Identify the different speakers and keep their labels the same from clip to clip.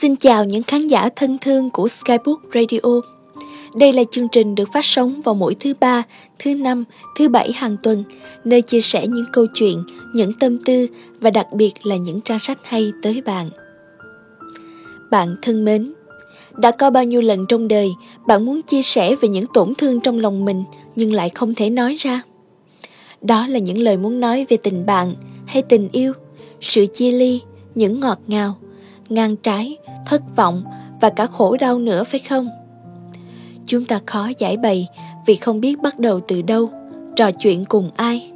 Speaker 1: Xin chào những khán giả thân thương của Skybook Radio. Đây là chương trình được phát sóng vào mỗi thứ ba, thứ năm, thứ bảy hàng tuần, nơi chia sẻ những câu chuyện, những tâm tư và đặc biệt là những trang sách hay tới bạn. Bạn thân mến, đã có bao nhiêu lần trong đời bạn muốn chia sẻ về những tổn thương trong lòng mình nhưng lại không thể nói ra? Đó là những lời muốn nói về tình bạn hay tình yêu, sự chia ly, những ngọt ngào, ngang trái, thất vọng và cả khổ đau nữa phải không? Chúng ta khó giải bày vì không biết bắt đầu từ đâu, trò chuyện cùng ai.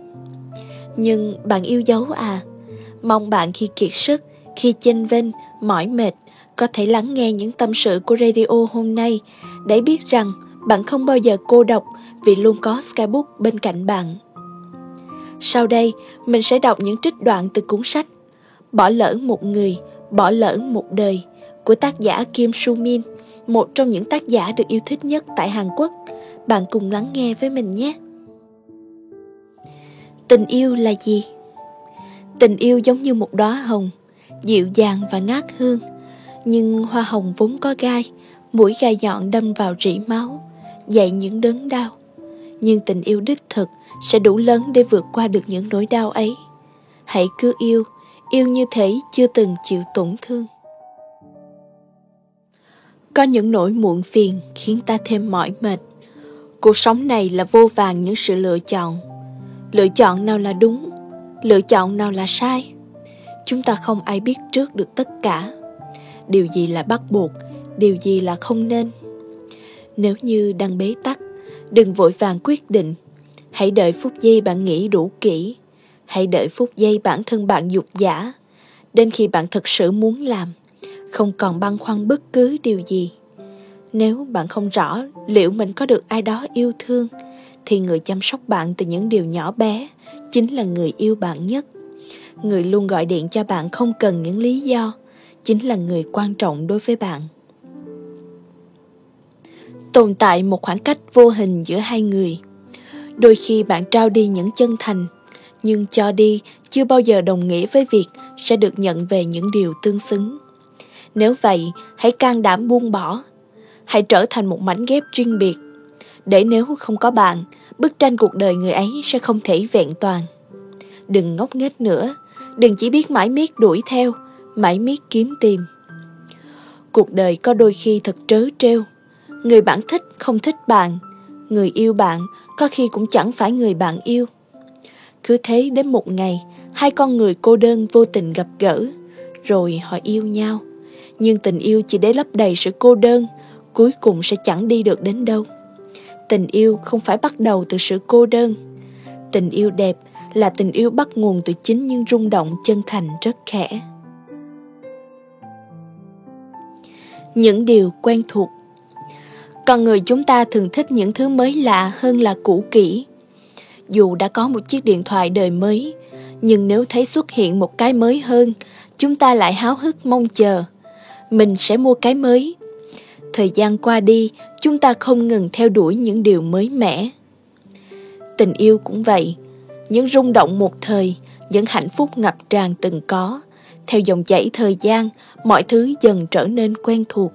Speaker 1: Nhưng bạn yêu dấu à, mong bạn khi kiệt sức, khi chênh vênh, mỏi mệt, có thể lắng nghe những tâm sự của radio hôm nay để biết rằng bạn không bao giờ cô độc vì luôn có Skybook bên cạnh bạn. Sau đây, mình sẽ đọc những trích đoạn từ cuốn sách Bỏ lỡ một người, bỏ lỡ một đời của tác giả Kim Soo Min, một trong những tác giả được yêu thích nhất tại Hàn Quốc. Bạn cùng lắng nghe với mình nhé. Tình yêu là gì? Tình yêu giống như một đóa hồng, dịu dàng và ngát hương. Nhưng hoa hồng vốn có gai, mũi gai nhọn đâm vào rỉ máu, dậy những đớn đau. Nhưng tình yêu đích thực sẽ đủ lớn để vượt qua được những nỗi đau ấy. Hãy cứ yêu, yêu như thể chưa từng chịu tổn thương. Có những nỗi muộn phiền khiến ta thêm mỏi mệt. Cuộc sống này là vô vàng những sự lựa chọn. Lựa chọn nào là đúng, lựa chọn nào là sai. Chúng ta không ai biết trước được tất cả. Điều gì là bắt buộc, điều gì là không nên. Nếu như đang bế tắc, đừng vội vàng quyết định. Hãy đợi phút giây bạn nghĩ đủ kỹ. Hãy đợi phút giây bản thân bạn dục giả. Đến khi bạn thực sự muốn làm không còn băn khoăn bất cứ điều gì. Nếu bạn không rõ liệu mình có được ai đó yêu thương, thì người chăm sóc bạn từ những điều nhỏ bé chính là người yêu bạn nhất. Người luôn gọi điện cho bạn không cần những lý do chính là người quan trọng đối với bạn. Tồn tại một khoảng cách vô hình giữa hai người. Đôi khi bạn trao đi những chân thành, nhưng cho đi chưa bao giờ đồng nghĩa với việc sẽ được nhận về những điều tương xứng nếu vậy, hãy can đảm buông bỏ. Hãy trở thành một mảnh ghép riêng biệt. Để nếu không có bạn, bức tranh cuộc đời người ấy sẽ không thể vẹn toàn. Đừng ngốc nghếch nữa, đừng chỉ biết mãi miết đuổi theo, mãi miết kiếm tìm. Cuộc đời có đôi khi thật trớ trêu. Người bạn thích không thích bạn, người yêu bạn có khi cũng chẳng phải người bạn yêu. Cứ thế đến một ngày, hai con người cô đơn vô tình gặp gỡ, rồi họ yêu nhau nhưng tình yêu chỉ để lấp đầy sự cô đơn, cuối cùng sẽ chẳng đi được đến đâu. Tình yêu không phải bắt đầu từ sự cô đơn. Tình yêu đẹp là tình yêu bắt nguồn từ chính những rung động chân thành rất khẽ. Những điều quen thuộc. Con người chúng ta thường thích những thứ mới lạ hơn là cũ kỹ. Dù đã có một chiếc điện thoại đời mới, nhưng nếu thấy xuất hiện một cái mới hơn, chúng ta lại háo hức mong chờ mình sẽ mua cái mới. Thời gian qua đi, chúng ta không ngừng theo đuổi những điều mới mẻ. Tình yêu cũng vậy, những rung động một thời, những hạnh phúc ngập tràn từng có. Theo dòng chảy thời gian, mọi thứ dần trở nên quen thuộc.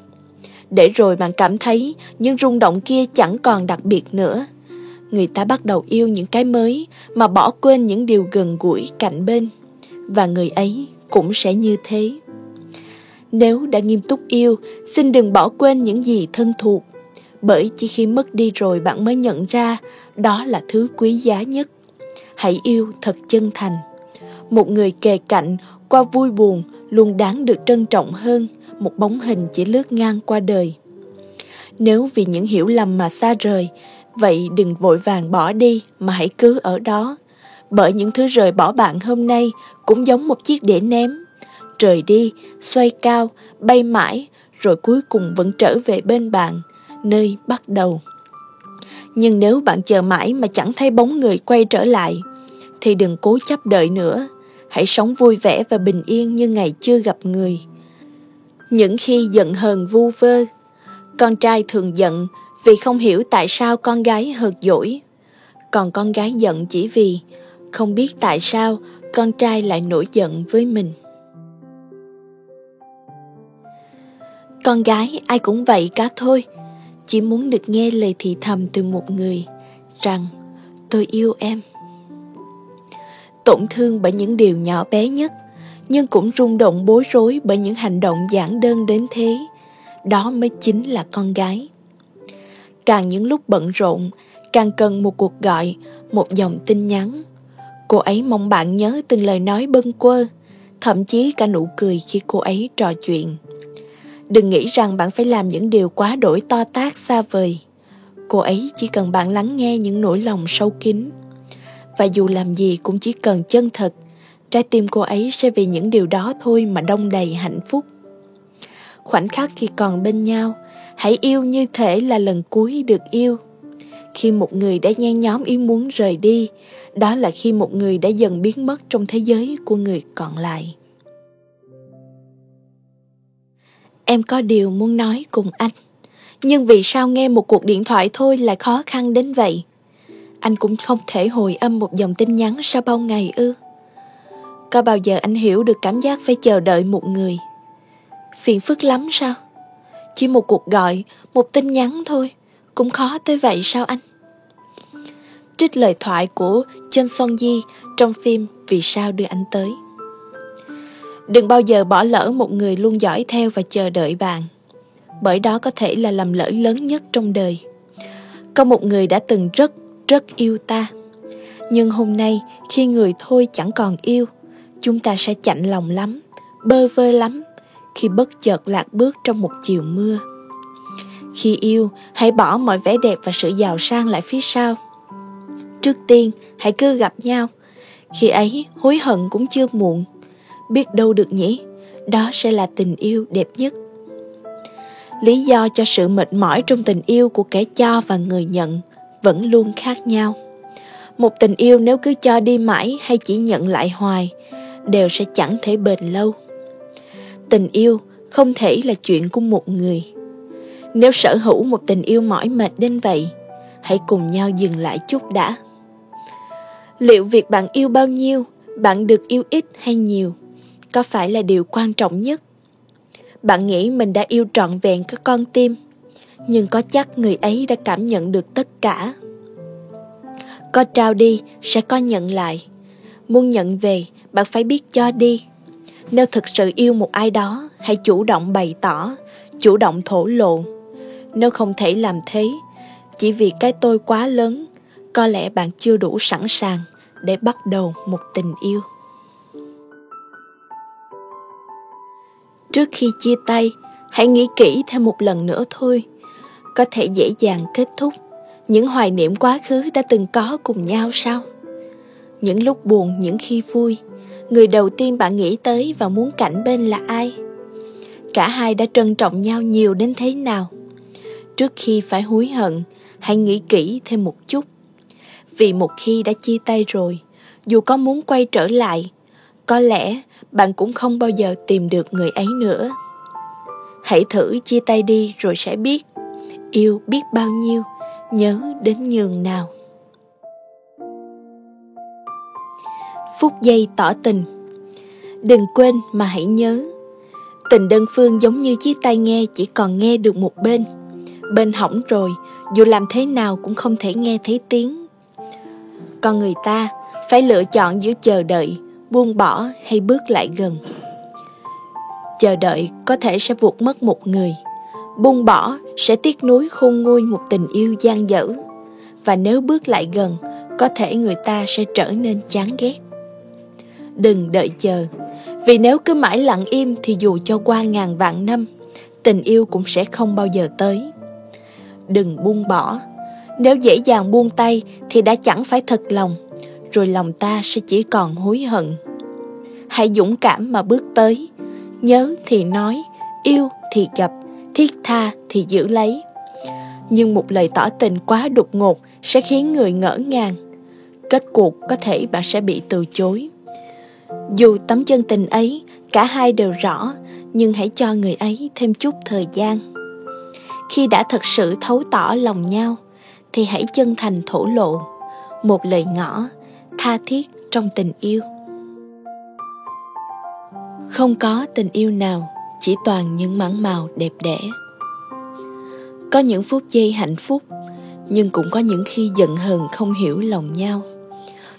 Speaker 1: Để rồi bạn cảm thấy những rung động kia chẳng còn đặc biệt nữa. Người ta bắt đầu yêu những cái mới mà bỏ quên những điều gần gũi cạnh bên. Và người ấy cũng sẽ như thế nếu đã nghiêm túc yêu, xin đừng bỏ quên những gì thân thuộc. Bởi chỉ khi mất đi rồi bạn mới nhận ra đó là thứ quý giá nhất. Hãy yêu thật chân thành. Một người kề cạnh qua vui buồn luôn đáng được trân trọng hơn một bóng hình chỉ lướt ngang qua đời. Nếu vì những hiểu lầm mà xa rời, vậy đừng vội vàng bỏ đi mà hãy cứ ở đó. Bởi những thứ rời bỏ bạn hôm nay cũng giống một chiếc đĩa ném trời đi, xoay cao, bay mãi, rồi cuối cùng vẫn trở về bên bạn, nơi bắt đầu. Nhưng nếu bạn chờ mãi mà chẳng thấy bóng người quay trở lại, thì đừng cố chấp đợi nữa. Hãy sống vui vẻ và bình yên như ngày chưa gặp người. Những khi giận hờn vu vơ, con trai thường giận vì không hiểu tại sao con gái hợt dỗi. Còn con gái giận chỉ vì không biết tại sao con trai lại nổi giận với mình. Con gái, ai cũng vậy cả thôi. Chỉ muốn được nghe lời thì thầm từ một người rằng, tôi yêu em. Tổn thương bởi những điều nhỏ bé nhất, nhưng cũng rung động bối rối bởi những hành động giản đơn đến thế. Đó mới chính là con gái. Càng những lúc bận rộn, càng cần một cuộc gọi, một dòng tin nhắn. Cô ấy mong bạn nhớ từng lời nói bâng quơ, thậm chí cả nụ cười khi cô ấy trò chuyện đừng nghĩ rằng bạn phải làm những điều quá đổi to tác xa vời. Cô ấy chỉ cần bạn lắng nghe những nỗi lòng sâu kín. Và dù làm gì cũng chỉ cần chân thật, trái tim cô ấy sẽ vì những điều đó thôi mà đông đầy hạnh phúc. Khoảnh khắc khi còn bên nhau, hãy yêu như thể là lần cuối được yêu. Khi một người đã nhen nhóm ý muốn rời đi, đó là khi một người đã dần biến mất trong thế giới của người còn lại. Em có điều muốn nói cùng anh. Nhưng vì sao nghe một cuộc điện thoại thôi lại khó khăn đến vậy? Anh cũng không thể hồi âm một dòng tin nhắn sau bao ngày ư. Có bao giờ anh hiểu được cảm giác phải chờ đợi một người? Phiền phức lắm sao? Chỉ một cuộc gọi, một tin nhắn thôi. Cũng khó tới vậy sao anh? Trích lời thoại của Chân Son Ji trong phim Vì sao đưa anh tới. Đừng bao giờ bỏ lỡ một người luôn dõi theo và chờ đợi bạn, bởi đó có thể là lầm lỡ lớn nhất trong đời. Có một người đã từng rất, rất yêu ta, nhưng hôm nay khi người thôi chẳng còn yêu, chúng ta sẽ chạnh lòng lắm, bơ vơ lắm khi bất chợt lạc bước trong một chiều mưa. Khi yêu, hãy bỏ mọi vẻ đẹp và sự giàu sang lại phía sau Trước tiên, hãy cứ gặp nhau. Khi ấy, hối hận cũng chưa muộn. Biết đâu được nhỉ, đó sẽ là tình yêu đẹp nhất. Lý do cho sự mệt mỏi trong tình yêu của kẻ cho và người nhận vẫn luôn khác nhau. Một tình yêu nếu cứ cho đi mãi hay chỉ nhận lại hoài đều sẽ chẳng thể bền lâu. Tình yêu không thể là chuyện của một người. Nếu sở hữu một tình yêu mỏi mệt đến vậy, hãy cùng nhau dừng lại chút đã liệu việc bạn yêu bao nhiêu bạn được yêu ít hay nhiều có phải là điều quan trọng nhất? Bạn nghĩ mình đã yêu trọn vẹn các con tim, nhưng có chắc người ấy đã cảm nhận được tất cả? Có trao đi sẽ có nhận lại. Muốn nhận về, bạn phải biết cho đi. Nếu thực sự yêu một ai đó, hãy chủ động bày tỏ, chủ động thổ lộ. Nếu không thể làm thế, chỉ vì cái tôi quá lớn, có lẽ bạn chưa đủ sẵn sàng để bắt đầu một tình yêu. Trước khi chia tay, hãy nghĩ kỹ thêm một lần nữa thôi. Có thể dễ dàng kết thúc những hoài niệm quá khứ đã từng có cùng nhau sao? Những lúc buồn, những khi vui, người đầu tiên bạn nghĩ tới và muốn cạnh bên là ai? Cả hai đã trân trọng nhau nhiều đến thế nào? Trước khi phải hối hận, hãy nghĩ kỹ thêm một chút. Vì một khi đã chia tay rồi, dù có muốn quay trở lại có lẽ bạn cũng không bao giờ tìm được người ấy nữa. Hãy thử chia tay đi rồi sẽ biết. Yêu biết bao nhiêu, nhớ đến nhường nào. Phút giây tỏ tình. Đừng quên mà hãy nhớ. Tình đơn phương giống như chiếc tai nghe chỉ còn nghe được một bên. Bên hỏng rồi, dù làm thế nào cũng không thể nghe thấy tiếng. Con người ta phải lựa chọn giữa chờ đợi buông bỏ hay bước lại gần. Chờ đợi có thể sẽ vụt mất một người. Buông bỏ sẽ tiếc nuối khôn nguôi một tình yêu gian dở. Và nếu bước lại gần, có thể người ta sẽ trở nên chán ghét. Đừng đợi chờ, vì nếu cứ mãi lặng im thì dù cho qua ngàn vạn năm, tình yêu cũng sẽ không bao giờ tới. Đừng buông bỏ, nếu dễ dàng buông tay thì đã chẳng phải thật lòng rồi lòng ta sẽ chỉ còn hối hận. Hãy dũng cảm mà bước tới. Nhớ thì nói, yêu thì gặp, thiết tha thì giữ lấy. Nhưng một lời tỏ tình quá đột ngột sẽ khiến người ngỡ ngàng. Kết cuộc có thể bạn sẽ bị từ chối. Dù tấm chân tình ấy, cả hai đều rõ, nhưng hãy cho người ấy thêm chút thời gian. Khi đã thật sự thấu tỏ lòng nhau, thì hãy chân thành thổ lộ. Một lời ngỏ tha thiết trong tình yêu. Không có tình yêu nào, chỉ toàn những mảng màu đẹp đẽ. Có những phút giây hạnh phúc, nhưng cũng có những khi giận hờn không hiểu lòng nhau.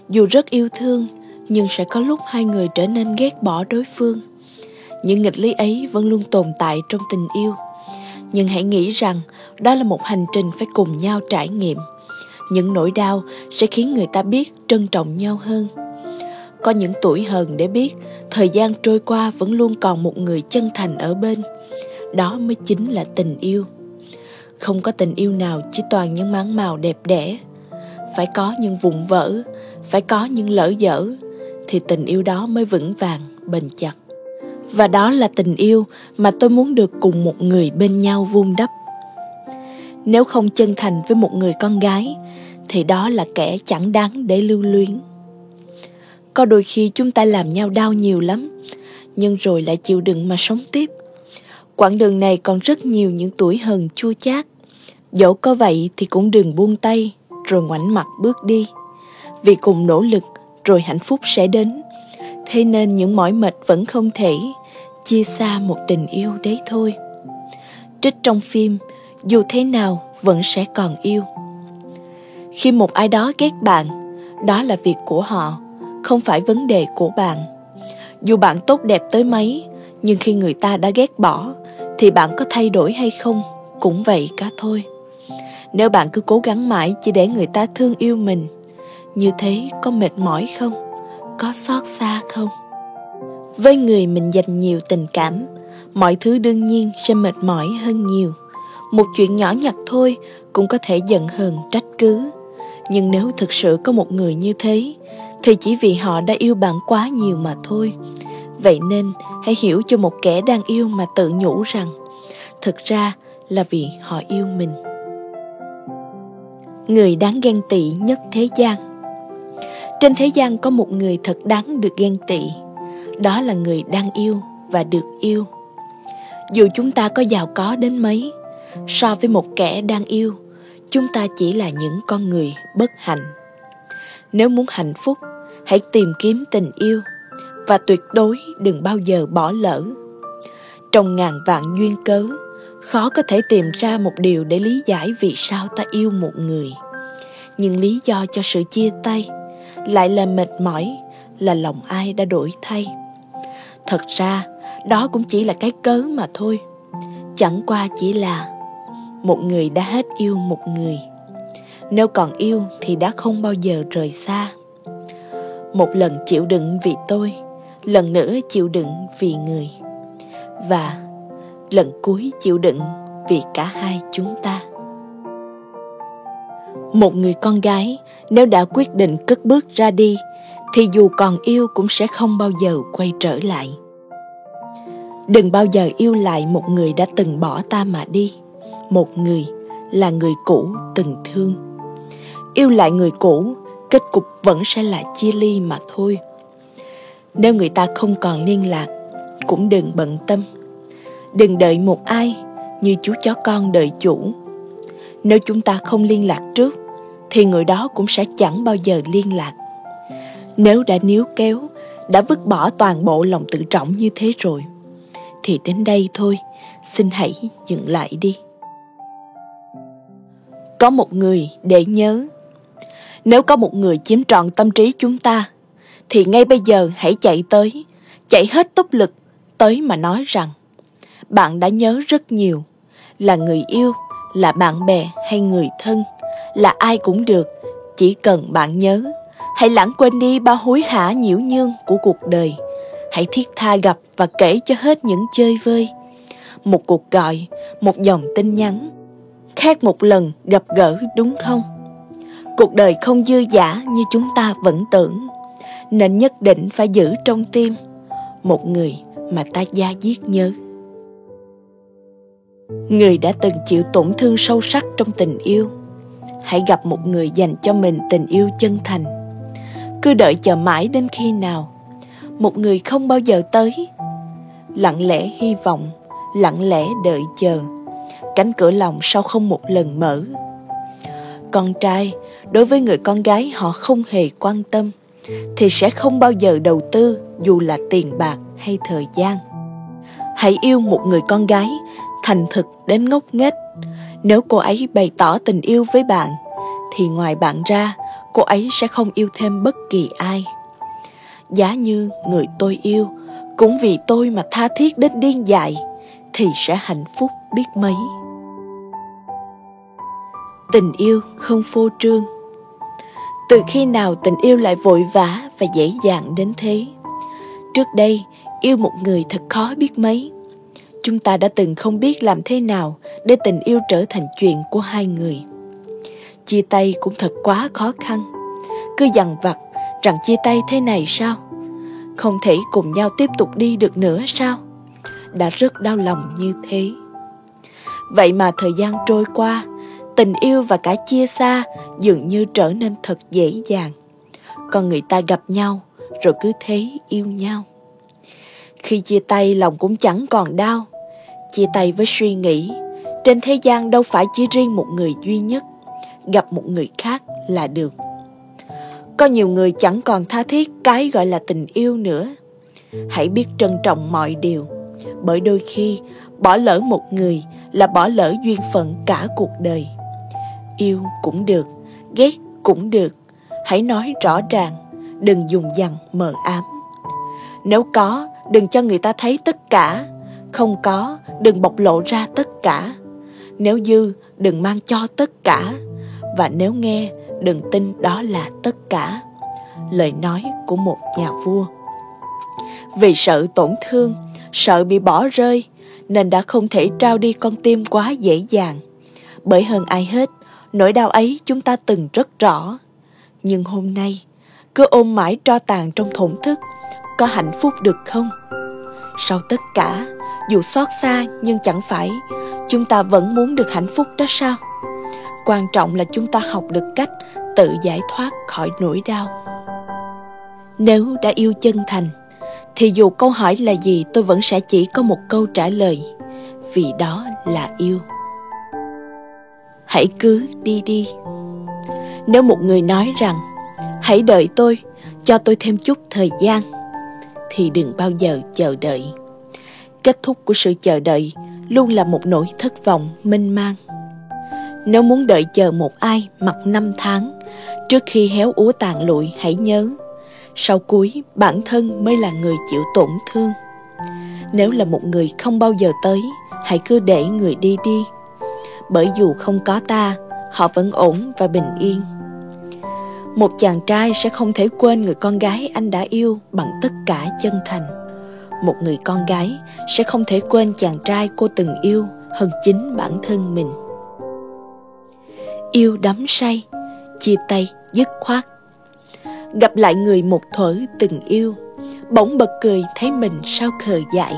Speaker 1: Dù rất yêu thương, nhưng sẽ có lúc hai người trở nên ghét bỏ đối phương. Những nghịch lý ấy vẫn luôn tồn tại trong tình yêu. Nhưng hãy nghĩ rằng đó là một hành trình phải cùng nhau trải nghiệm những nỗi đau sẽ khiến người ta biết trân trọng nhau hơn. Có những tuổi hờn để biết, thời gian trôi qua vẫn luôn còn một người chân thành ở bên. Đó mới chính là tình yêu. Không có tình yêu nào chỉ toàn những máng màu đẹp đẽ. Phải có những vụn vỡ, phải có những lỡ dở, thì tình yêu đó mới vững vàng, bền chặt. Và đó là tình yêu mà tôi muốn được cùng một người bên nhau vun đắp nếu không chân thành với một người con gái, thì đó là kẻ chẳng đáng để lưu luyến. Có đôi khi chúng ta làm nhau đau nhiều lắm, nhưng rồi lại chịu đựng mà sống tiếp. Quãng đường này còn rất nhiều những tuổi hờn chua chát. Dẫu có vậy thì cũng đừng buông tay, rồi ngoảnh mặt bước đi. Vì cùng nỗ lực, rồi hạnh phúc sẽ đến. Thế nên những mỏi mệt vẫn không thể chia xa một tình yêu đấy thôi. Trích trong phim dù thế nào vẫn sẽ còn yêu. Khi một ai đó ghét bạn, đó là việc của họ, không phải vấn đề của bạn. Dù bạn tốt đẹp tới mấy, nhưng khi người ta đã ghét bỏ, thì bạn có thay đổi hay không cũng vậy cả thôi. Nếu bạn cứ cố gắng mãi chỉ để người ta thương yêu mình, như thế có mệt mỏi không? Có xót xa không? Với người mình dành nhiều tình cảm, mọi thứ đương nhiên sẽ mệt mỏi hơn nhiều một chuyện nhỏ nhặt thôi cũng có thể giận hờn trách cứ. Nhưng nếu thực sự có một người như thế, thì chỉ vì họ đã yêu bạn quá nhiều mà thôi. Vậy nên hãy hiểu cho một kẻ đang yêu mà tự nhủ rằng, thực ra là vì họ yêu mình. Người đáng ghen tị nhất thế gian. Trên thế gian có một người thật đáng được ghen tị. Đó là người đang yêu và được yêu. Dù chúng ta có giàu có đến mấy so với một kẻ đang yêu, chúng ta chỉ là những con người bất hạnh. Nếu muốn hạnh phúc, hãy tìm kiếm tình yêu, và tuyệt đối đừng bao giờ bỏ lỡ. Trong ngàn vạn duyên cớ, khó có thể tìm ra một điều để lý giải vì sao ta yêu một người. Nhưng lý do cho sự chia tay lại là mệt mỏi, là lòng ai đã đổi thay. Thật ra, đó cũng chỉ là cái cớ mà thôi. Chẳng qua chỉ là một người đã hết yêu một người. Nếu còn yêu thì đã không bao giờ rời xa. Một lần chịu đựng vì tôi, lần nữa chịu đựng vì người. Và lần cuối chịu đựng vì cả hai chúng ta. Một người con gái, nếu đã quyết định cất bước ra đi, thì dù còn yêu cũng sẽ không bao giờ quay trở lại. Đừng bao giờ yêu lại một người đã từng bỏ ta mà đi một người là người cũ từng thương. Yêu lại người cũ, kết cục vẫn sẽ là chia ly mà thôi. Nếu người ta không còn liên lạc, cũng đừng bận tâm. Đừng đợi một ai như chú chó con đợi chủ. Nếu chúng ta không liên lạc trước, thì người đó cũng sẽ chẳng bao giờ liên lạc. Nếu đã níu kéo, đã vứt bỏ toàn bộ lòng tự trọng như thế rồi, thì đến đây thôi. Xin hãy dừng lại đi có một người để nhớ. Nếu có một người chiếm trọn tâm trí chúng ta, thì ngay bây giờ hãy chạy tới, chạy hết tốc lực tới mà nói rằng, bạn đã nhớ rất nhiều, là người yêu, là bạn bè hay người thân, là ai cũng được, chỉ cần bạn nhớ. Hãy lãng quên đi bao hối hả nhiễu nhương của cuộc đời. Hãy thiết tha gặp và kể cho hết những chơi vơi. Một cuộc gọi, một dòng tin nhắn khác một lần gặp gỡ đúng không? Cuộc đời không dư giả như chúng ta vẫn tưởng. Nên nhất định phải giữ trong tim một người mà ta da diết nhớ. Người đã từng chịu tổn thương sâu sắc trong tình yêu, hãy gặp một người dành cho mình tình yêu chân thành. Cứ đợi chờ mãi đến khi nào một người không bao giờ tới. Lặng lẽ hy vọng, lặng lẽ đợi chờ cánh cửa lòng sau không một lần mở. Con trai, đối với người con gái họ không hề quan tâm, thì sẽ không bao giờ đầu tư dù là tiền bạc hay thời gian. Hãy yêu một người con gái, thành thực đến ngốc nghếch. Nếu cô ấy bày tỏ tình yêu với bạn, thì ngoài bạn ra, cô ấy sẽ không yêu thêm bất kỳ ai. Giá như người tôi yêu, cũng vì tôi mà tha thiết đến điên dại thì sẽ hạnh phúc biết mấy. Tình yêu không phô trương. Từ khi nào tình yêu lại vội vã và dễ dàng đến thế? Trước đây, yêu một người thật khó biết mấy. Chúng ta đã từng không biết làm thế nào để tình yêu trở thành chuyện của hai người. Chia tay cũng thật quá khó khăn. Cứ dằn vặt rằng chia tay thế này sao? Không thể cùng nhau tiếp tục đi được nữa sao? Đã rất đau lòng như thế. Vậy mà thời gian trôi qua, tình yêu và cả chia xa dường như trở nên thật dễ dàng. Con người ta gặp nhau, rồi cứ thế yêu nhau. Khi chia tay, lòng cũng chẳng còn đau. Chia tay với suy nghĩ, trên thế gian đâu phải chỉ riêng một người duy nhất. Gặp một người khác là được. Có nhiều người chẳng còn tha thiết cái gọi là tình yêu nữa. Hãy biết trân trọng mọi điều bởi đôi khi, bỏ lỡ một người là bỏ lỡ duyên phận cả cuộc đời. Yêu cũng được, ghét cũng được. Hãy nói rõ ràng, đừng dùng dằn mờ ám. Nếu có, đừng cho người ta thấy tất cả. Không có, đừng bộc lộ ra tất cả. Nếu dư, đừng mang cho tất cả. Và nếu nghe, đừng tin đó là tất cả. Lời nói của một nhà vua. Vì sợ tổn thương sợ bị bỏ rơi, nên đã không thể trao đi con tim quá dễ dàng. Bởi hơn ai hết, nỗi đau ấy chúng ta từng rất rõ. Nhưng hôm nay, cứ ôm mãi tro tàn trong thổn thức, có hạnh phúc được không? Sau tất cả, dù xót xa nhưng chẳng phải, chúng ta vẫn muốn được hạnh phúc đó sao? Quan trọng là chúng ta học được cách tự giải thoát khỏi nỗi đau. Nếu đã yêu chân thành thì dù câu hỏi là gì, tôi vẫn sẽ chỉ có một câu trả lời. Vì đó là yêu. Hãy cứ đi đi. Nếu một người nói rằng, hãy đợi tôi, cho tôi thêm chút thời gian, thì đừng bao giờ chờ đợi. Kết thúc của sự chờ đợi luôn là một nỗi thất vọng mênh mang. Nếu muốn đợi chờ một ai mặc năm tháng, trước khi héo úa tàn lụi, hãy nhớ sau cuối bản thân mới là người chịu tổn thương. Nếu là một người không bao giờ tới, hãy cứ để người đi đi. Bởi dù không có ta, họ vẫn ổn và bình yên. Một chàng trai sẽ không thể quên người con gái anh đã yêu bằng tất cả chân thành. Một người con gái sẽ không thể quên chàng trai cô từng yêu hơn chính bản thân mình. Yêu đắm say, chia tay, dứt khoát gặp lại người một thuở từng yêu. Bỗng bật cười thấy mình sao khờ dại.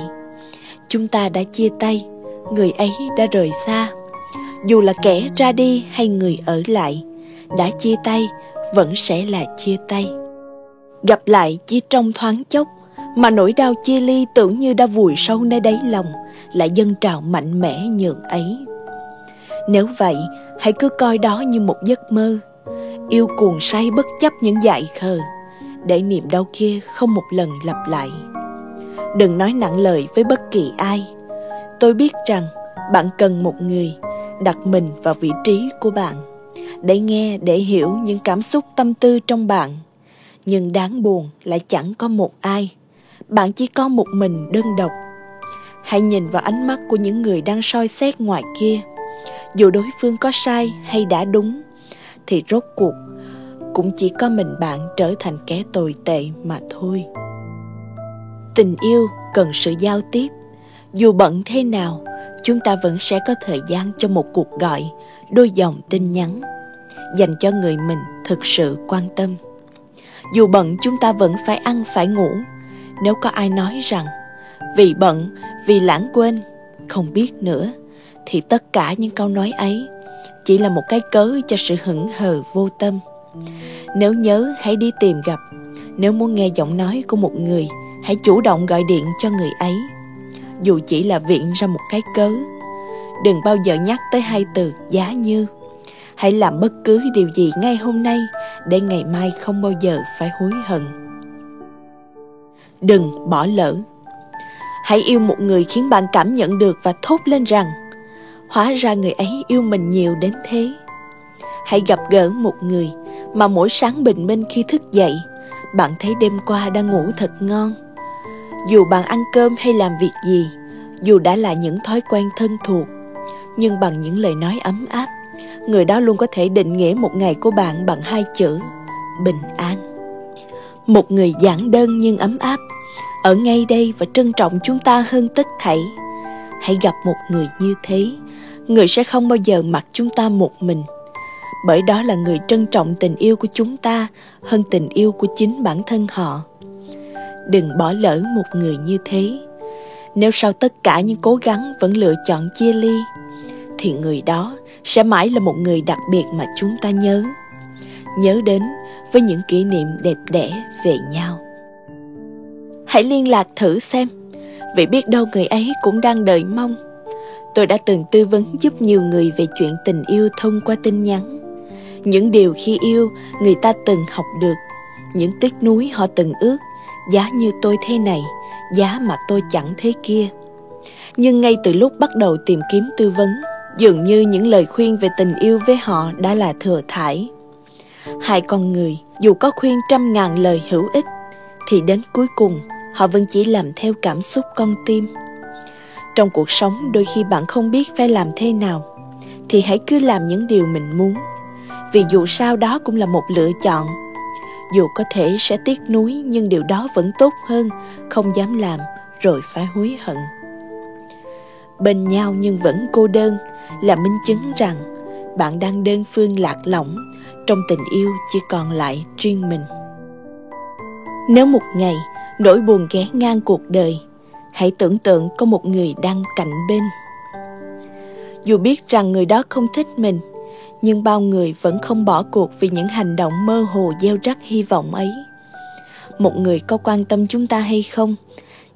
Speaker 1: Chúng ta đã chia tay, người ấy đã rời xa. Dù là kẻ ra đi hay người ở lại, đã chia tay, vẫn sẽ là chia tay. Gặp lại chỉ trong thoáng chốc, mà nỗi đau chia ly tưởng như đã vùi sâu nơi đáy lòng, lại dâng trào mạnh mẽ nhường ấy. Nếu vậy, hãy cứ coi đó như một giấc mơ yêu cuồng say bất chấp những dại khờ, để niềm đau kia không một lần lặp lại. Đừng nói nặng lời với bất kỳ ai. Tôi biết rằng bạn cần một người đặt mình vào vị trí của bạn, để nghe, để hiểu những cảm xúc tâm tư trong bạn. Nhưng đáng buồn lại chẳng có một ai. Bạn chỉ có một mình đơn độc. Hãy nhìn vào ánh mắt của những người đang soi xét ngoài kia. Dù đối phương có sai hay đã đúng thì rốt cuộc cũng chỉ có mình bạn trở thành kẻ tồi tệ mà thôi. Tình yêu cần sự giao tiếp. Dù bận thế nào, chúng ta vẫn sẽ có thời gian cho một cuộc gọi, đôi dòng tin nhắn, dành cho người mình thực sự quan tâm. Dù bận, chúng ta vẫn phải ăn, phải ngủ. Nếu có ai nói rằng, vì bận, vì lãng quên, không biết nữa, thì tất cả những câu nói ấy chỉ là một cái cớ cho sự hững hờ vô tâm. Nếu nhớ, hãy đi tìm gặp. Nếu muốn nghe giọng nói của một người, hãy chủ động gọi điện cho người ấy. Dù chỉ là viện ra một cái cớ, đừng bao giờ nhắc tới hai từ giá như. Hãy làm bất cứ điều gì ngay hôm nay để ngày mai không bao giờ phải hối hận. Đừng bỏ lỡ. Hãy yêu một người khiến bạn cảm nhận được và thốt lên rằng Hóa ra người ấy yêu mình nhiều đến thế. Hãy gặp gỡ một người mà mỗi sáng bình minh khi thức dậy, Bạn thấy đêm qua đang ngủ thật ngon. Dù bạn ăn cơm hay làm việc gì, Dù đã là những thói quen thân thuộc, Nhưng bằng những lời nói ấm áp, Người đó luôn có thể định nghĩa một ngày của bạn bằng hai chữ, Bình an. Một người giản đơn nhưng ấm áp, ở ngay đây và trân trọng chúng ta hơn tất thảy. Hãy gặp một người như thế người sẽ không bao giờ mặc chúng ta một mình. Bởi đó là người trân trọng tình yêu của chúng ta hơn tình yêu của chính bản thân họ. Đừng bỏ lỡ một người như thế. Nếu sau tất cả những cố gắng vẫn lựa chọn chia ly, thì người đó sẽ mãi là một người đặc biệt mà chúng ta nhớ. Nhớ đến với những kỷ niệm đẹp đẽ về nhau. Hãy liên lạc thử xem, vì biết đâu người ấy cũng đang đợi mong tôi đã từng tư vấn giúp nhiều người về chuyện tình yêu thông qua tin nhắn. Những điều khi yêu, người ta từng học được. Những tiếc núi họ từng ước. Giá như tôi thế này, giá mà tôi chẳng thế kia. Nhưng ngay từ lúc bắt đầu tìm kiếm tư vấn, dường như những lời khuyên về tình yêu với họ đã là thừa thải. Hai con người, dù có khuyên trăm ngàn lời hữu ích, thì đến cuối cùng, họ vẫn chỉ làm theo cảm xúc con tim trong cuộc sống, đôi khi bạn không biết phải làm thế nào, thì hãy cứ làm những điều mình muốn. Vì dù sao đó cũng là một lựa chọn. Dù có thể sẽ tiếc nuối, nhưng điều đó vẫn tốt hơn, không dám làm, rồi phải hối hận. Bên nhau nhưng vẫn cô đơn, là minh chứng rằng bạn đang đơn phương lạc lõng, trong tình yêu chỉ còn lại riêng mình. Nếu một ngày nỗi buồn ghé ngang cuộc đời hãy tưởng tượng có một người đang cạnh bên. Dù biết rằng người đó không thích mình nhưng bao người vẫn không bỏ cuộc vì những hành động mơ hồ gieo rắc hy vọng ấy. Một người có quan tâm chúng ta hay không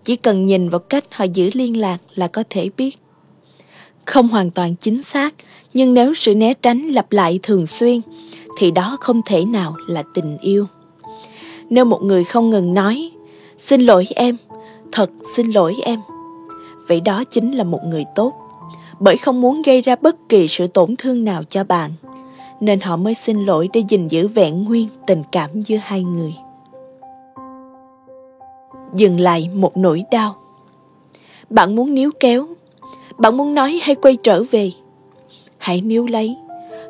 Speaker 1: chỉ cần nhìn vào cách họ giữ liên lạc là có thể biết. Không hoàn toàn chính xác nhưng nếu sự né tránh lặp lại thường xuyên thì đó không thể nào là tình yêu. Nếu một người không ngừng nói Xin lỗi em, thật xin lỗi em. Vậy đó chính là một người tốt, bởi không muốn gây ra bất kỳ sự tổn thương nào cho bạn, nên họ mới xin lỗi để gìn giữ vẹn nguyên tình cảm giữa hai người. Dừng lại một nỗi đau. Bạn muốn níu kéo, bạn muốn nói hay quay trở về. Hãy níu lấy,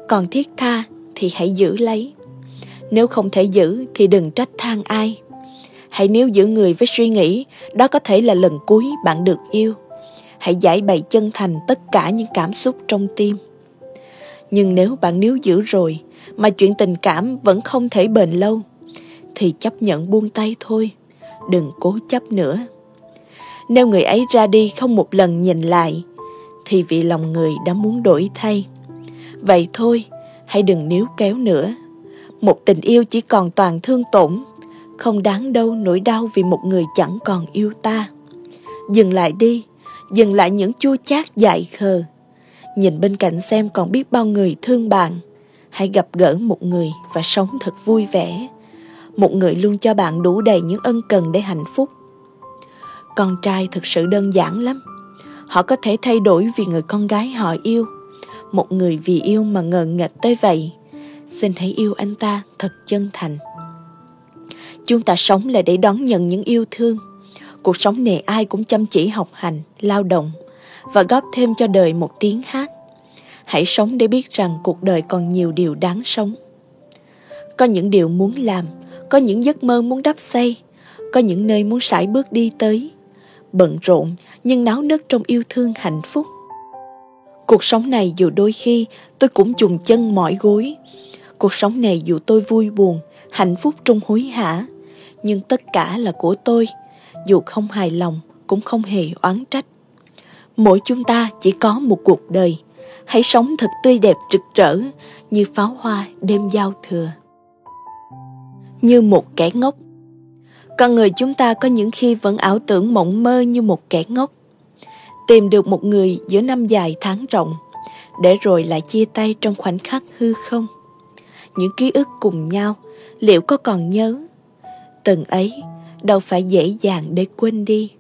Speaker 1: còn thiết tha thì hãy giữ lấy. Nếu không thể giữ thì đừng trách than ai Hãy níu giữ người với suy nghĩ đó có thể là lần cuối bạn được yêu. Hãy giải bày chân thành tất cả những cảm xúc trong tim. Nhưng nếu bạn níu giữ rồi mà chuyện tình cảm vẫn không thể bền lâu thì chấp nhận buông tay thôi, đừng cố chấp nữa. Nếu người ấy ra đi không một lần nhìn lại thì vì lòng người đã muốn đổi thay. Vậy thôi, hãy đừng níu kéo nữa. Một tình yêu chỉ còn toàn thương tổn không đáng đâu nỗi đau vì một người chẳng còn yêu ta. Dừng lại đi, dừng lại những chua chát dại khờ. Nhìn bên cạnh xem còn biết bao người thương bạn. Hãy gặp gỡ một người và sống thật vui vẻ. Một người luôn cho bạn đủ đầy những ân cần để hạnh phúc. Con trai thực sự đơn giản lắm. Họ có thể thay đổi vì người con gái họ yêu. Một người vì yêu mà ngờ nghệch tới vậy. Xin hãy yêu anh ta thật chân thành. Chúng ta sống là để đón nhận những yêu thương. Cuộc sống này ai cũng chăm chỉ học hành, lao động và góp thêm cho đời một tiếng hát. Hãy sống để biết rằng cuộc đời còn nhiều điều đáng sống. Có những điều muốn làm, có những giấc mơ muốn đắp xây, có những nơi muốn sải bước đi tới. Bận rộn nhưng náo nức trong yêu thương hạnh phúc. Cuộc sống này dù đôi khi tôi cũng chùng chân mỏi gối. Cuộc sống này dù tôi vui buồn, hạnh phúc trong hối hả nhưng tất cả là của tôi. Dù không hài lòng, cũng không hề oán trách. Mỗi chúng ta chỉ có một cuộc đời. Hãy sống thật tươi đẹp rực rỡ như pháo hoa đêm giao thừa. Như một kẻ ngốc. Con người chúng ta có những khi vẫn ảo tưởng mộng mơ như một kẻ ngốc. Tìm được một người giữa năm dài tháng rộng, để rồi lại chia tay trong khoảnh khắc hư không. Những ký ức cùng nhau, liệu có còn nhớ? Từng ấy đâu phải dễ dàng để quên đi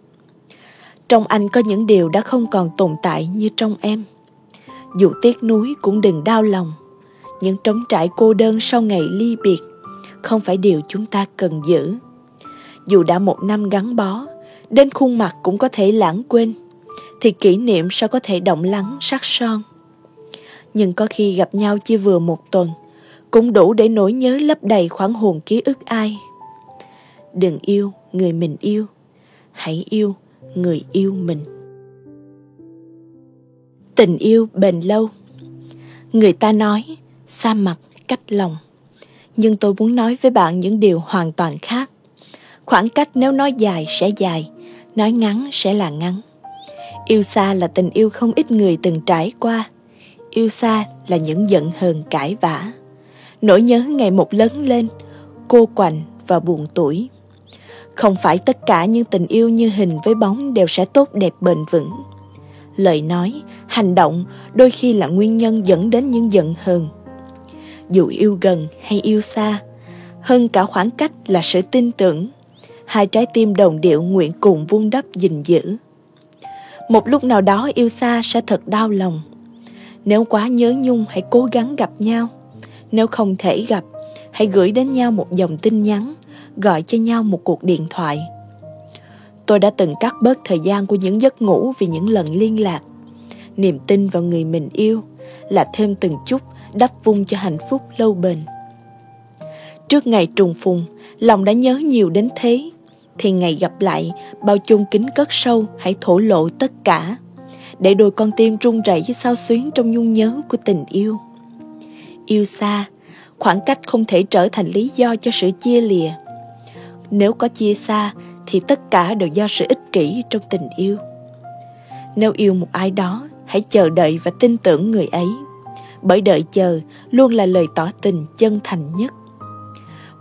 Speaker 1: Trong anh có những điều đã không còn tồn tại như trong em. Dù tiếc nuối cũng đừng đau lòng. Những trống trải cô đơn sau ngày ly biệt không phải điều chúng ta cần giữ. Dù đã một năm gắn bó, đến khuôn mặt cũng có thể lãng quên, thì kỷ niệm sao có thể động lắng sắc son. Nhưng có khi gặp nhau chỉ vừa một tuần, cũng đủ để nỗi nhớ lấp đầy khoảng hồn ký ức ai. Đừng yêu người mình yêu, hãy yêu người yêu mình. Tình yêu bền lâu Người ta nói, xa mặt cách lòng. Nhưng tôi muốn nói với bạn những điều hoàn toàn khác. Khoảng cách nếu nói dài sẽ dài, nói ngắn sẽ là ngắn. Yêu xa là tình yêu không ít người từng trải qua. Yêu xa là những giận hờn cãi vã. Nỗi nhớ ngày một lớn lên, cô quạnh và buồn tuổi. Không phải tất cả những tình yêu như hình với bóng đều sẽ tốt đẹp bền vững. Lời nói, hành động đôi khi là nguyên nhân dẫn đến những giận hờn. Dù yêu gần hay yêu xa, hơn cả khoảng cách là sự tin tưởng. Hai trái tim đồng điệu nguyện cùng vun đắp gìn giữ. Một lúc nào đó yêu xa sẽ thật đau lòng. Nếu quá nhớ nhung hãy cố gắng gặp nhau. Nếu không thể gặp, hãy gửi đến nhau một dòng tin nhắn gọi cho nhau một cuộc điện thoại. Tôi đã từng cắt bớt thời gian của những giấc ngủ vì những lần liên lạc. Niềm tin vào người mình yêu là thêm từng chút đắp vung cho hạnh phúc lâu bền. Trước ngày trùng phùng, lòng đã nhớ nhiều đến thế, thì ngày gặp lại, bao chung kính cất sâu hãy thổ lộ tất cả, để đôi con tim run rẩy sao xuyến trong nhung nhớ của tình yêu. Yêu xa, khoảng cách không thể trở thành lý do cho sự chia lìa nếu có chia xa, thì tất cả đều do sự ích kỷ trong tình yêu. Nếu yêu một ai đó, hãy chờ đợi và tin tưởng người ấy. Bởi đợi chờ luôn là lời tỏ tình chân thành nhất.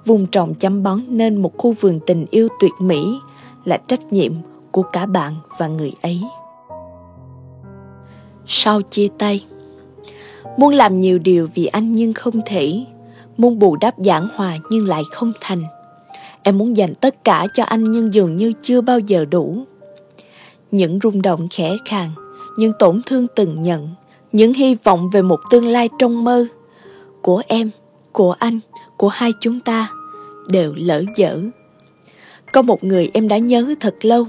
Speaker 1: Vùng trồng chăm bón nên một khu vườn tình yêu tuyệt mỹ là trách nhiệm của cả bạn và người ấy. Sau chia tay, muốn làm nhiều điều vì anh nhưng không thể. Muốn bù đắp giảng hòa nhưng lại không thành. Em muốn dành tất cả cho anh nhưng dường như chưa bao giờ đủ. Những rung động khẽ khàng, những tổn thương từng nhận, những hy vọng về một tương lai trong mơ của em, của anh, của hai chúng ta đều lỡ dở. Có một người em đã nhớ thật lâu,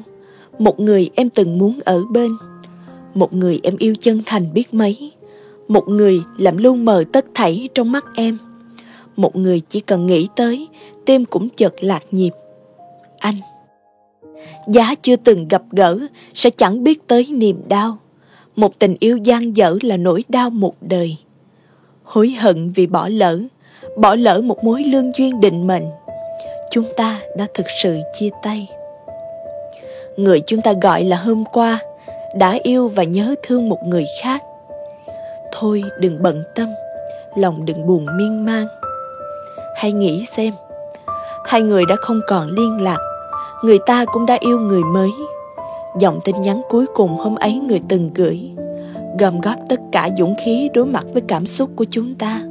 Speaker 1: một người em từng muốn ở bên, một người em yêu chân thành biết mấy, một người làm luôn mờ tất thảy trong mắt em một người chỉ cần nghĩ tới, tim cũng chợt lạc nhịp. Anh. Giá chưa từng gặp gỡ sẽ chẳng biết tới niềm đau. Một tình yêu gian dở là nỗi đau một đời. Hối hận vì bỏ lỡ bỏ lỡ một mối lương duyên định mệnh. Chúng ta đã thực sự chia tay. Người chúng ta gọi là hôm qua đã yêu và nhớ thương một người khác. Thôi đừng bận tâm, lòng đừng buồn miên man hãy nghĩ xem. Hai người đã không còn liên lạc. Người ta cũng đã yêu người mới. Dòng tin nhắn cuối cùng hôm ấy người từng gửi, gom góp tất cả dũng khí đối mặt với cảm xúc của chúng ta.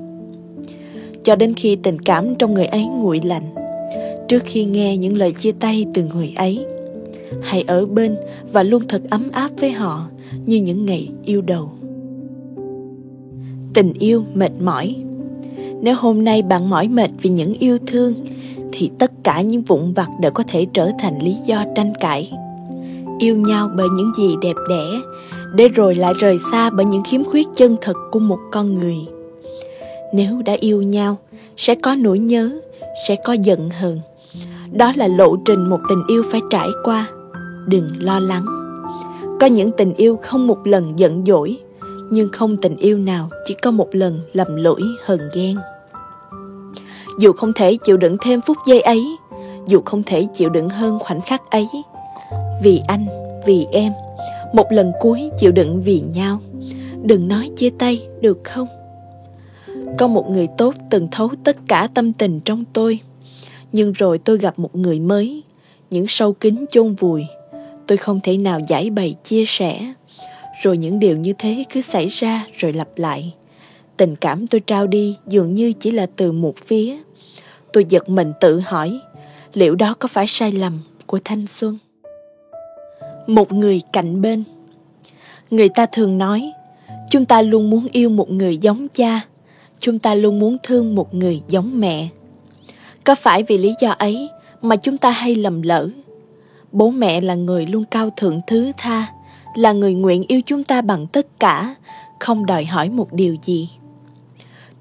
Speaker 1: Cho đến khi tình cảm trong người ấy nguội lạnh, trước khi nghe những lời chia tay từ người ấy, hãy ở bên và luôn thật ấm áp với họ như những ngày yêu đầu. Tình yêu mệt mỏi nếu hôm nay bạn mỏi mệt vì những yêu thương, thì tất cả những vụn vặt đều có thể trở thành lý do tranh cãi. Yêu nhau bởi những gì đẹp đẽ, để rồi lại rời xa bởi những khiếm khuyết chân thực của một con người. Nếu đã yêu nhau, sẽ có nỗi nhớ, sẽ có giận hờn. Đó là lộ trình một tình yêu phải trải qua. Đừng lo lắng. Có những tình yêu không một lần giận dỗi nhưng không tình yêu nào, chỉ có một lần lầm lỗi hờn ghen. Dù không thể chịu đựng thêm phút giây ấy, dù không thể chịu đựng hơn khoảnh khắc ấy, vì anh, vì em, một lần cuối chịu đựng vì nhau. Đừng nói chia tay, được không? Có một người tốt từng thấu tất cả tâm tình trong tôi. Nhưng rồi tôi gặp một người mới, những sâu kín chôn vùi. Tôi không thể nào giải bày, chia sẻ rồi những điều như thế cứ xảy ra rồi lặp lại. Tình cảm tôi trao đi dường như chỉ là từ một phía. Tôi giật mình tự hỏi, liệu đó có phải sai lầm của thanh xuân? Một người cạnh bên. Người ta thường nói, chúng ta luôn muốn yêu một người giống cha, chúng ta luôn muốn thương một người giống mẹ. Có phải vì lý do ấy mà chúng ta hay lầm lỡ? Bố mẹ là người luôn cao thượng thứ tha là người nguyện yêu chúng ta bằng tất cả, không đòi hỏi một điều gì.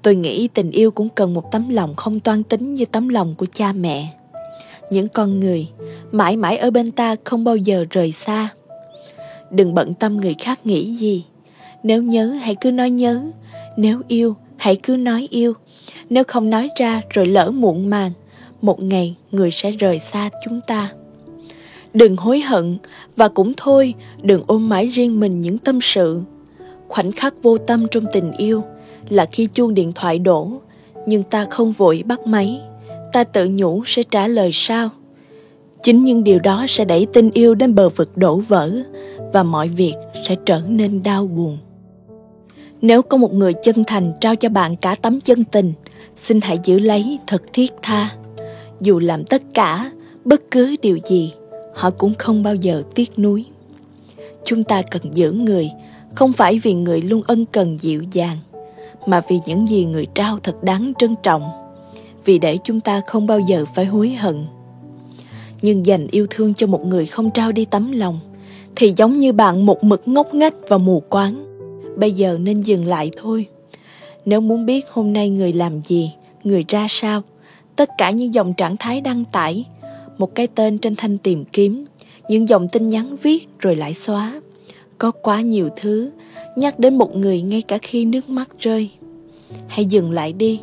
Speaker 1: Tôi nghĩ tình yêu cũng cần một tấm lòng không toan tính như tấm lòng của cha mẹ. Những con người mãi mãi ở bên ta không bao giờ rời xa. Đừng bận tâm người khác nghĩ gì. Nếu nhớ, hãy cứ nói nhớ. Nếu yêu, hãy cứ nói yêu. Nếu không nói ra, rồi lỡ muộn màng, một ngày người sẽ rời xa chúng ta đừng hối hận và cũng thôi, đừng ôm mãi riêng mình những tâm sự. Khoảnh khắc vô tâm trong tình yêu là khi chuông điện thoại đổ, nhưng ta không vội bắt máy. Ta tự nhủ sẽ trả lời sao? Chính những điều đó sẽ đẩy tình yêu đến bờ vực đổ vỡ và mọi việc sẽ trở nên đau buồn. Nếu có một người chân thành trao cho bạn cả tấm chân tình, xin hãy giữ lấy thật thiết tha. Dù làm tất cả, bất cứ điều gì họ cũng không bao giờ tiếc nuối. Chúng ta cần giữ người, không phải vì người luôn ân cần dịu dàng, mà vì những gì người trao thật đáng trân trọng, vì để chúng ta không bao giờ phải hối hận. Nhưng dành yêu thương cho một người không trao đi tấm lòng, thì giống như bạn một mực ngốc nghếch và mù quáng. Bây giờ nên dừng lại thôi. Nếu muốn biết hôm nay người làm gì, người ra sao, tất cả những dòng trạng thái đăng tải một cái tên trên thanh tìm kiếm. Những dòng tin nhắn viết rồi lại xóa. Có quá nhiều thứ, nhắc đến một người ngay cả khi nước mắt rơi. Hãy dừng lại đi,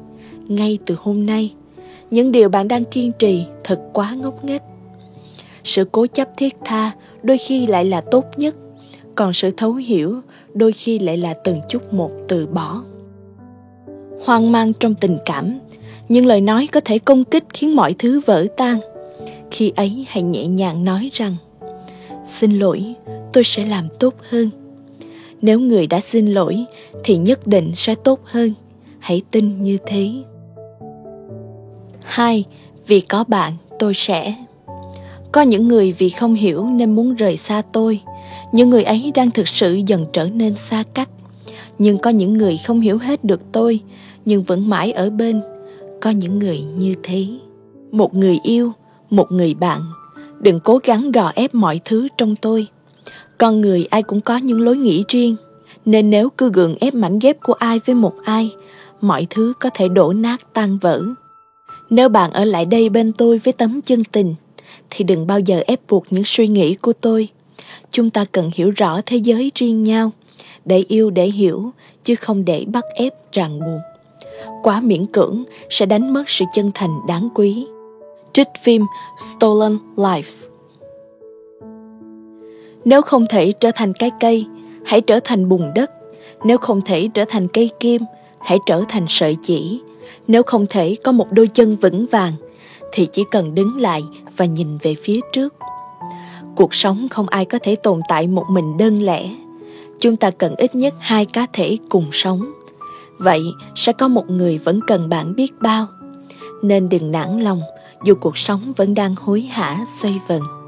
Speaker 1: ngay từ hôm nay. Những điều bạn đang kiên trì thật quá ngốc nghếch. Sự cố chấp thiết tha đôi khi lại là tốt nhất. Còn sự thấu hiểu đôi khi lại là từng chút một từ bỏ. Hoang mang trong tình cảm. Những lời nói có thể công kích khiến mọi thứ vỡ tan khi ấy hãy nhẹ nhàng nói rằng, xin lỗi, tôi sẽ làm tốt hơn. Nếu người đã xin lỗi thì nhất định sẽ tốt hơn. Hãy tin như thế. Hai, vì có bạn, tôi sẽ. Có những người vì không hiểu nên muốn rời xa tôi. Những người ấy đang thực sự dần trở nên xa cách. Nhưng có những người không hiểu hết được tôi, nhưng vẫn mãi ở bên. Có những người như thế. Một người yêu một người bạn. Đừng cố gắng gò ép mọi thứ trong tôi. Con người ai cũng có những lối nghĩ riêng, nên nếu cứ gượng ép mảnh ghép của ai với một ai, mọi thứ có thể đổ nát tan vỡ. Nếu bạn ở lại đây bên tôi với tấm chân tình, thì đừng bao giờ ép buộc những suy nghĩ của tôi. Chúng ta cần hiểu rõ thế giới riêng nhau, để yêu để hiểu, chứ không để bắt ép ràng buộc. Quá miễn cưỡng sẽ đánh mất sự chân thành đáng quý trích phim stolen lives. Nếu không thể trở thành cái cây, hãy trở thành bùn đất. Nếu không thể trở thành cây kim, hãy trở thành sợi chỉ. Nếu không thể có một đôi chân vững vàng, thì chỉ cần đứng lại và nhìn về phía trước. Cuộc sống không ai có thể tồn tại một mình đơn lẻ. Chúng ta cần ít nhất hai cá thể cùng sống. Vậy sẽ có một người vẫn cần bạn biết bao. Nên đừng nản lòng dù cuộc sống vẫn đang hối hả xoay vần.